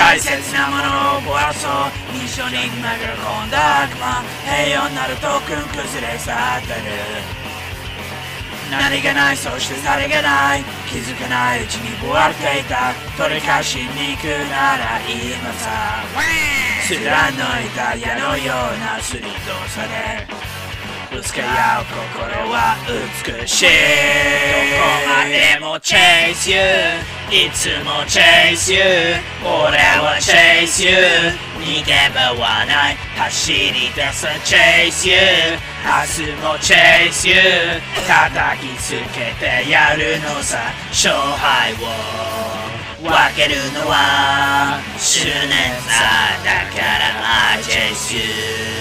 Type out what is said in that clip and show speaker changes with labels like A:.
A: 大切なものを壊そう。一緒に投げ込んだ悪魔平穏なる特訓崩れ去ってる。何気ないそしてさりげない気づかないうちに終わっていた。取り返しに行くなら今さ。貫いた矢のような鋭さでぶつけ合う心は美しいどこまでも chase you いつも chase you 俺は chase you 逃げ場はない走り出す chase you 明日も chase you 叩きつけてやるのさ勝敗を分けるのは執念さだから I chase you